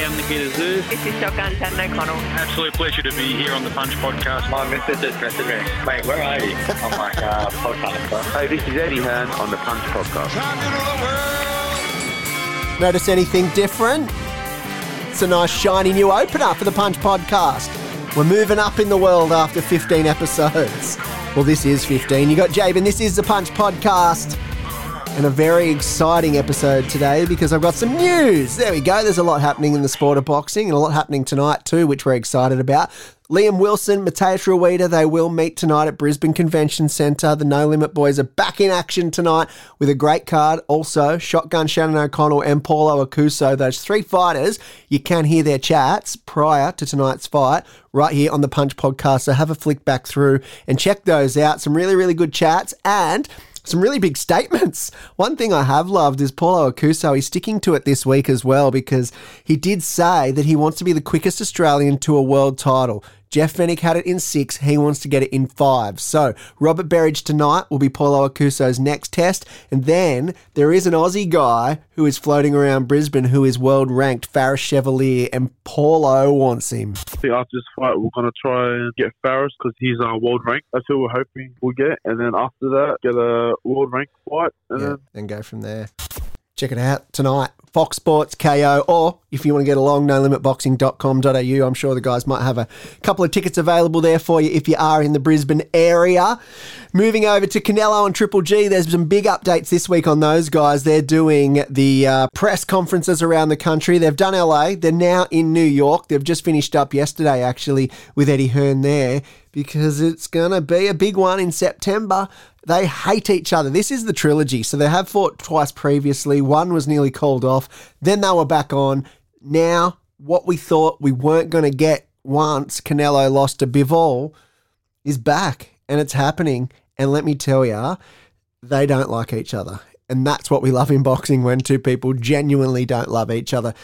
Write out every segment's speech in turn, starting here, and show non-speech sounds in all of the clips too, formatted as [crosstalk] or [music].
am the Kid Zoo. This is Shotgun Shannon O'Connell. Absolute pleasure to be here on the Punch Podcast. My missus just messaged me, mate, where are you? [laughs] I'm like, uh, podcast. Hey, this is Eddie Hearn on the Punch Podcast. Notice anything different? It's a nice shiny new opener for the Punch Podcast. We're moving up in the world after 15 episodes. Well, this is 15. You got Jaben. This is the Punch Podcast. And a very exciting episode today because I've got some news. There we go. There's a lot happening in the sport of boxing and a lot happening tonight too, which we're excited about. Liam Wilson, Matias Rueda, they will meet tonight at Brisbane Convention Centre. The No Limit Boys are back in action tonight with a great card. Also, Shotgun Shannon O'Connell and Paulo Aokuso, those three fighters, you can hear their chats prior to tonight's fight right here on the Punch Podcast. So have a flick back through and check those out. Some really, really good chats and some really big statements. [laughs] One thing I have loved is Paulo Aokuso. He's sticking to it this week as well because he did say that he wants to be the quickest Australian to a world title. Jeff Fenech had it in six. He wants to get it in five. So Robert Berridge tonight will be Paulo Aokuso's next test. And then there is an Aussie guy who is floating around Brisbane who is world ranked, Faris Chevalier, and Paulo wants him. I think after this fight, we're going to try and get Faris because he's our world rank. That's who we're hoping we'll get. And then after that, get a world rank fight. And Yeah, then and go from there. Check it out tonight. Fox Sports KO, or if you want to get along, nolimitboxing.com.au. I'm sure the guys might have a couple of tickets available there for you if you are in the Brisbane area. Moving over to Canelo and Triple G, there's some big updates this week on those guys. They're doing the uh, press conferences around the country. They've done LA, they're now in New York. They've just finished up yesterday, actually, with Eddie Hearn there because it's going to be a big one in September. They hate each other. This is the trilogy. So they have fought twice previously. One was nearly called off. Then they were back on. Now, what we thought we weren't going to get once Canelo lost to Bivol is back and it's happening. And let me tell you, they don't like each other. And that's what we love in boxing when two people genuinely don't love each other.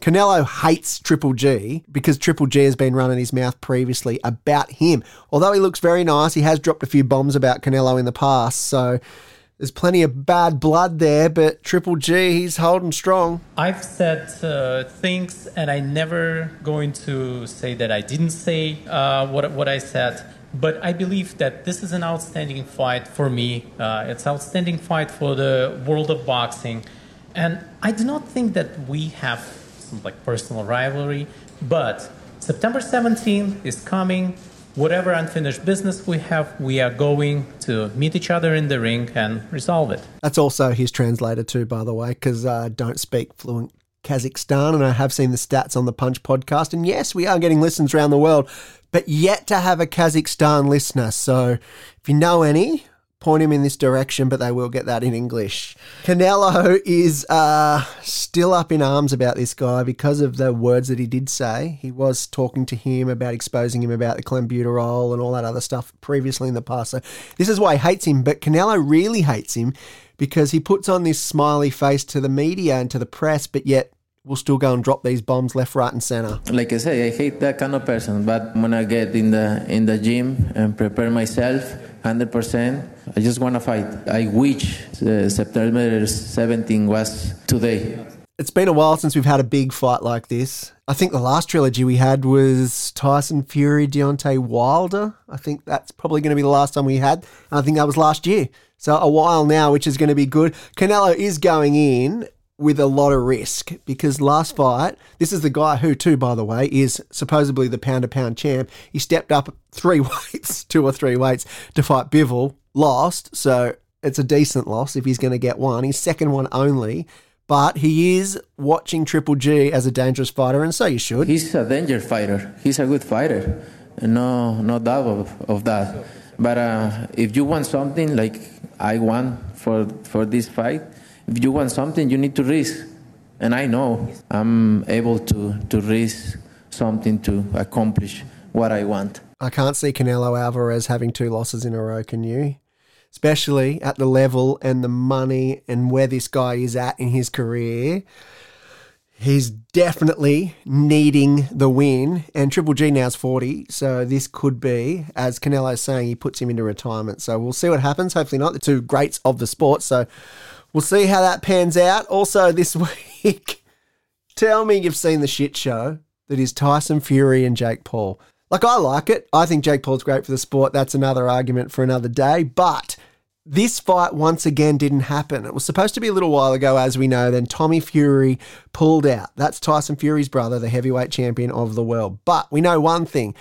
Canelo hates Triple G because Triple G has been running his mouth previously about him. Although he looks very nice, he has dropped a few bombs about Canelo in the past. So there's plenty of bad blood there, but Triple G, he's holding strong. I've said uh, things, and I never going to say that I didn't say uh, what what I said. But I believe that this is an outstanding fight for me. Uh, it's outstanding fight for the world of boxing, and I do not think that we have some like personal rivalry. But September 17th is coming. Whatever unfinished business we have, we are going to meet each other in the ring and resolve it. That's also his translator too, by the way, because I don't speak fluent Kazakhstan, and I have seen the stats on the Punch podcast. And yes, we are getting listens around the world, but yet to have a Kazakhstan listener. So if you know any, point him in this direction, but they will get that in English. Canelo is uh, still up in arms about this guy because of the words that he did say. He was talking to him about exposing him about the clenbuterol and all that other stuff previously in the past. So this is why he hates him, but Canelo really hates him because he puts on this smiley face to the media and to the press, but yet will still go and drop these bombs left, right, and center. like I say, I hate that kind of person. But when I get in the in the gym and prepare myself, hundred percent, I just want to fight. I wish uh, September 17 was today. It's been a while since we've had a big fight like this. I think the last trilogy we had was Tyson Fury, Deontay Wilder. I think that's probably going to be the last time we had. And I think that was last year. So a while now, which is going to be good. Canelo is going in with a lot of risk because last fight, this is the guy who, too, by the way, is supposedly the pound to pound champ. He stepped up three [laughs] weights, two or three weights to fight Bivol, lost. So it's a decent loss if he's going to get one. He's second one only. But he is watching Triple G as a dangerous fighter, and so you should. He's a danger fighter. He's a good fighter. No, no doubt of, of that. But uh, if you want something like I want for for this fight, if you want something, you need to risk. And I know I'm able to to risk something to accomplish what I want. I can't see Canelo Alvarez having two losses in a row, can you? Especially at the level and the money and where this guy is at in his career. He's definitely needing the win, and Triple G now's 40, so this could be, as Canelo's saying, he puts him into retirement. So we'll see what happens. Hopefully, not the two greats of the sport. So we'll see how that pans out. Also, this [laughs] week, Tell me you've seen the shit show that is Tyson Fury and Jake Paul. Like, I like it. I think Jake Paul's great for the sport. That's another argument for another day. But this fight once again didn't happen. It was supposed to be a little while ago, as we know. Then Tommy Fury pulled out. That's Tyson Fury's brother, the heavyweight champion of the world. But we know one thing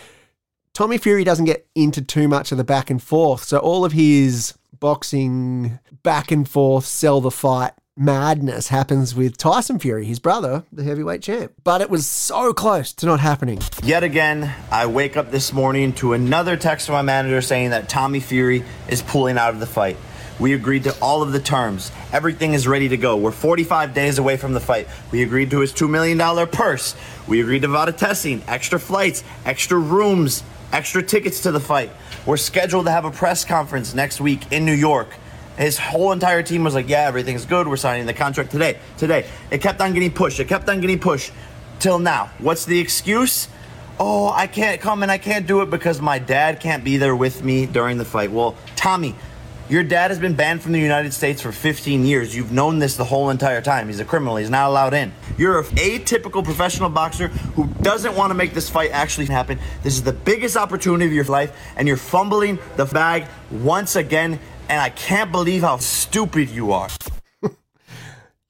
Tommy Fury doesn't get into too much of the back and forth. So all of his boxing back and forth, sell the fight madness happens with Tyson Fury, his brother, the heavyweight champ. But it was so close to not happening. Yet again, I wake up this morning to another text from my manager saying that Tommy Fury is pulling out of the fight. We agreed to all of the terms. Everything is ready to go. We're 45 days away from the fight. We agreed to his $2 million purse. We agreed to VADA testing, extra flights, extra rooms, extra tickets to the fight. We're scheduled to have a press conference next week in New York. His whole entire team was like, yeah, everything's good. We're signing the contract today. Today. It kept on getting pushed. It kept on getting pushed till now. What's the excuse? Oh, I can't come and I can't do it because my dad can't be there with me during the fight. Well, Tommy, your dad has been banned from the United States for 15 years. You've known this the whole entire time. He's a criminal. He's not allowed in. You're a atypical professional boxer who doesn't want to make this fight actually happen. This is the biggest opportunity of your life, and you're fumbling the bag once again and I can't believe how stupid you are.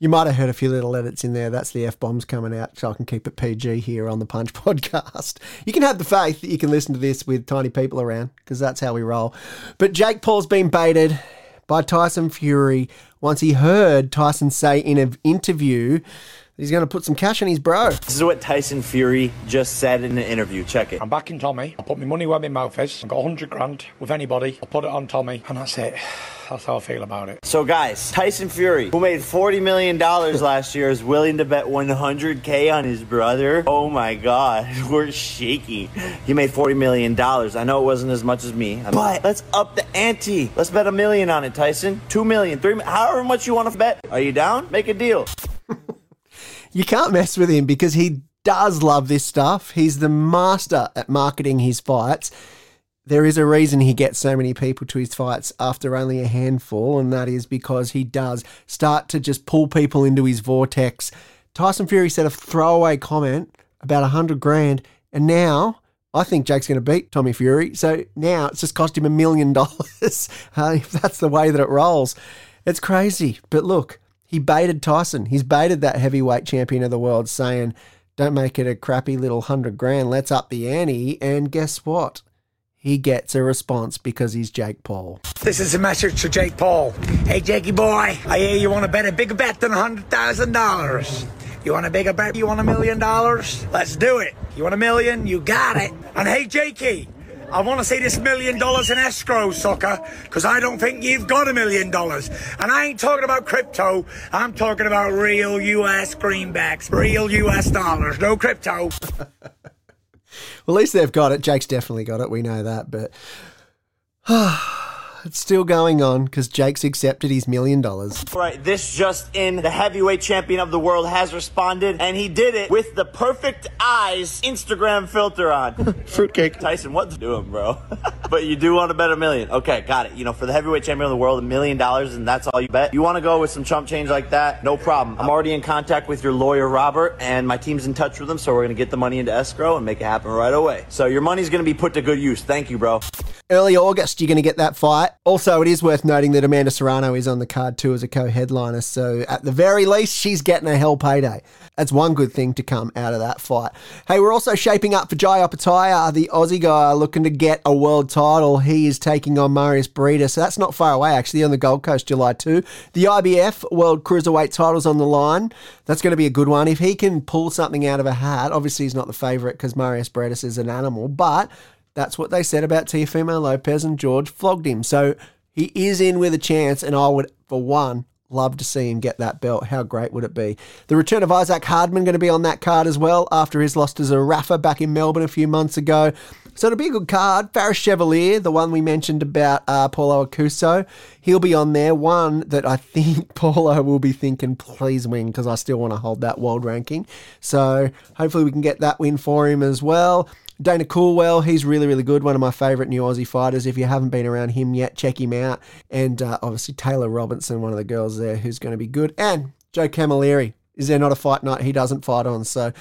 You might have heard a few little edits in there. That's the F bombs coming out, so I can keep it PG here on the Punch [laughs] podcast. You can have the faith that you can listen to this with tiny people around, because that's how we roll. But Jake Paul's been baited by Tyson Fury once he heard Tyson say in an interview He's going to put some cash on his bro. This is what Tyson Fury just said in an interview. Check it. I'm backing Tommy. I put my money where my mouth is. I've got 100 grand with anybody. I'll put it on Tommy, and that's it. That's how I feel about it. So, guys, Tyson Fury, who made $40 million [laughs] last year, is willing to bet 100K on his brother. Oh my God, [laughs] we're shaky. He made $40 million. I know it wasn't as much as me, but let's up the ante. Let's bet a million on it, Tyson. Two million, three, however much you want to bet. Are you down? Make a deal. You can't mess with him because he does love this stuff. He's the master at marketing his fights. There is a reason he gets so many people to his fights after only a handful, and that is because he does start to just pull people into his vortex. Tyson Fury said a throwaway comment about a hundred grand, and now I think Jake's going to beat Tommy Fury. So now it's just cost him a million dollars. [laughs] Uh, if that's the way that it rolls, it's crazy. But look, he baited Tyson. He's baited that heavyweight champion of the world, saying, "Don't make it a crappy little hundred grand. Let's up the ante." And guess what? He gets a response because he's Jake Paul. This is a message to Jake Paul. Hey, Jakey boy, I hear you want to bet a bigger bet than hundred thousand dollars. You want a bigger bet? You want a million dollars? Let's do it. You want a million? You got it. And hey, Jakey, I want to see this million dollars in escrow, sucker, because I don't think you've got a million dollars. And I ain't talking about crypto. I'm talking about real U.S. greenbacks, real U.S. dollars, no crypto. [laughs] well, at least they've got it. Jake's definitely got it. We know that, but. [sighs] It's still going on because Jake's accepted his million dollars. Right, this just in, the heavyweight champion of the world has responded, and he did it with the perfect eyes Instagram filter on. [laughs] Fruitcake. Tyson, what you doing, bro? [laughs] but you do want to bet a million. Okay, got it. You know, for the heavyweight champion of the world, a million dollars, and that's all you bet. You want to go with some chump change like that? No problem. I'm already in contact with your lawyer, Robert, and my team's in touch with him, so we're going to get the money into escrow and make it happen right away. So your money's going to be put to good use. Thank you, bro. Early August, you're going to get that fight. Also, it is worth noting that Amanda Serrano is on the card too as a co headliner. So, at the very least, she's getting a hell payday. That's one good thing to come out of that fight. Hey, we're also shaping up for Jai Opetaia, the Aussie guy looking to get a world title. He is taking on Mairis Briedis. So, that's not far away, actually, on the Gold Coast, July 2. The IBF World Cruiserweight title's on the line. That's going to be a good one. If he can pull something out of a hat, obviously, he's not the favourite because Mairis Briedis is an animal, but that's what they said about Teofimo Lopez and George flogged him. So he is in with a chance, and I would, for one, love to see him get that belt. How great would it be? The return of Isaac Hardman going to be on that card as well after his loss to Zerafa back in Melbourne a few months ago. So it'll be a good card. Faris Chevalier, the one we mentioned about uh, Paulo Aokuso, he'll be on there. One that I [laughs] think Paulo will be thinking, please win, because I still want to hold that world ranking. So hopefully we can get that win for him as well. Dana Coolwell, he's really, really good. One of my favourite new Aussie fighters. If you haven't been around him yet, check him out. And uh, obviously Taylor Robinson, one of the girls there, who's going to be good. And Joe Camilleri is there not a fight night he doesn't fight on? So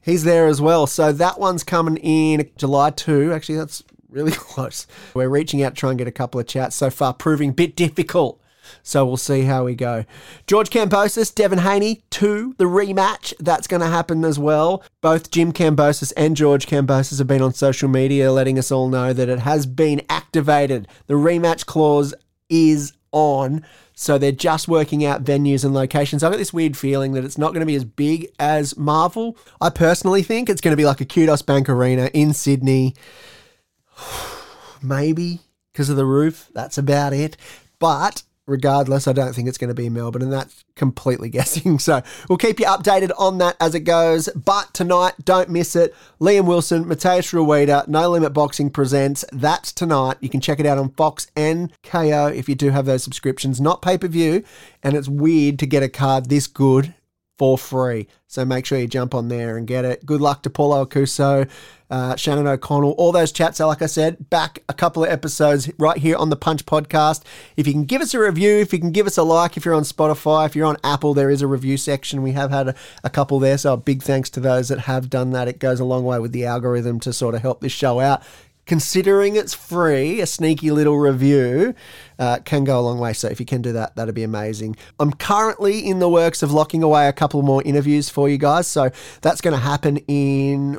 he's there as well. So that one's coming in July 2. Actually, that's really [laughs] close. We're reaching out to try and get a couple of chats so far, proving a bit difficult. So we'll see how we go. George Kambosos, Devin Haney, two, the rematch. That's going to happen as well. Both Jim Kambosos and George Kambosos have been on social media letting us all know that it has been activated. The rematch clause is on. So they're just working out venues and locations. I've got this weird feeling that it's not going to be as big as Marvel. I personally think it's going to be like a Kudos Bank Arena in Sydney. [sighs] Maybe because of the roof. That's about it. But regardless, I don't think it's going to be Melbourne, and that's completely [laughs] guessing. So we'll keep you updated on that as it goes. But tonight, don't miss it. Liam Wilson, Matias Rueda, No Limit Boxing presents. That's tonight. You can check it out on Fox and KO if you do have those subscriptions. Not pay per view, and it's weird to get a card this good for free. So make sure you jump on there and get it. Good luck to Paulo Aokuso, uh, Shannon O'Connell, all those chats. Are like I said, back a couple of episodes right here on the Punch Podcast. If you can give us a review, if you can give us a like, if you're on Spotify, if you're on Apple, there is a review section. We have had a, a couple there. So big thanks to those that have done that. It goes a long way with the algorithm to sort of help this show out considering it's free, a sneaky little review uh, can go a long way. So if you can do that, that'd be amazing. I'm currently in the works of locking away a couple more interviews for you guys. So that's going to happen in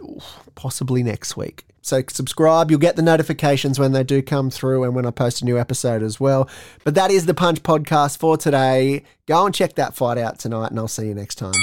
possibly next week. So subscribe, you'll get the notifications when they do come through and when I post a new episode as well. But that is the Punch podcast for today. Go and check that fight out tonight, and I'll see you next time.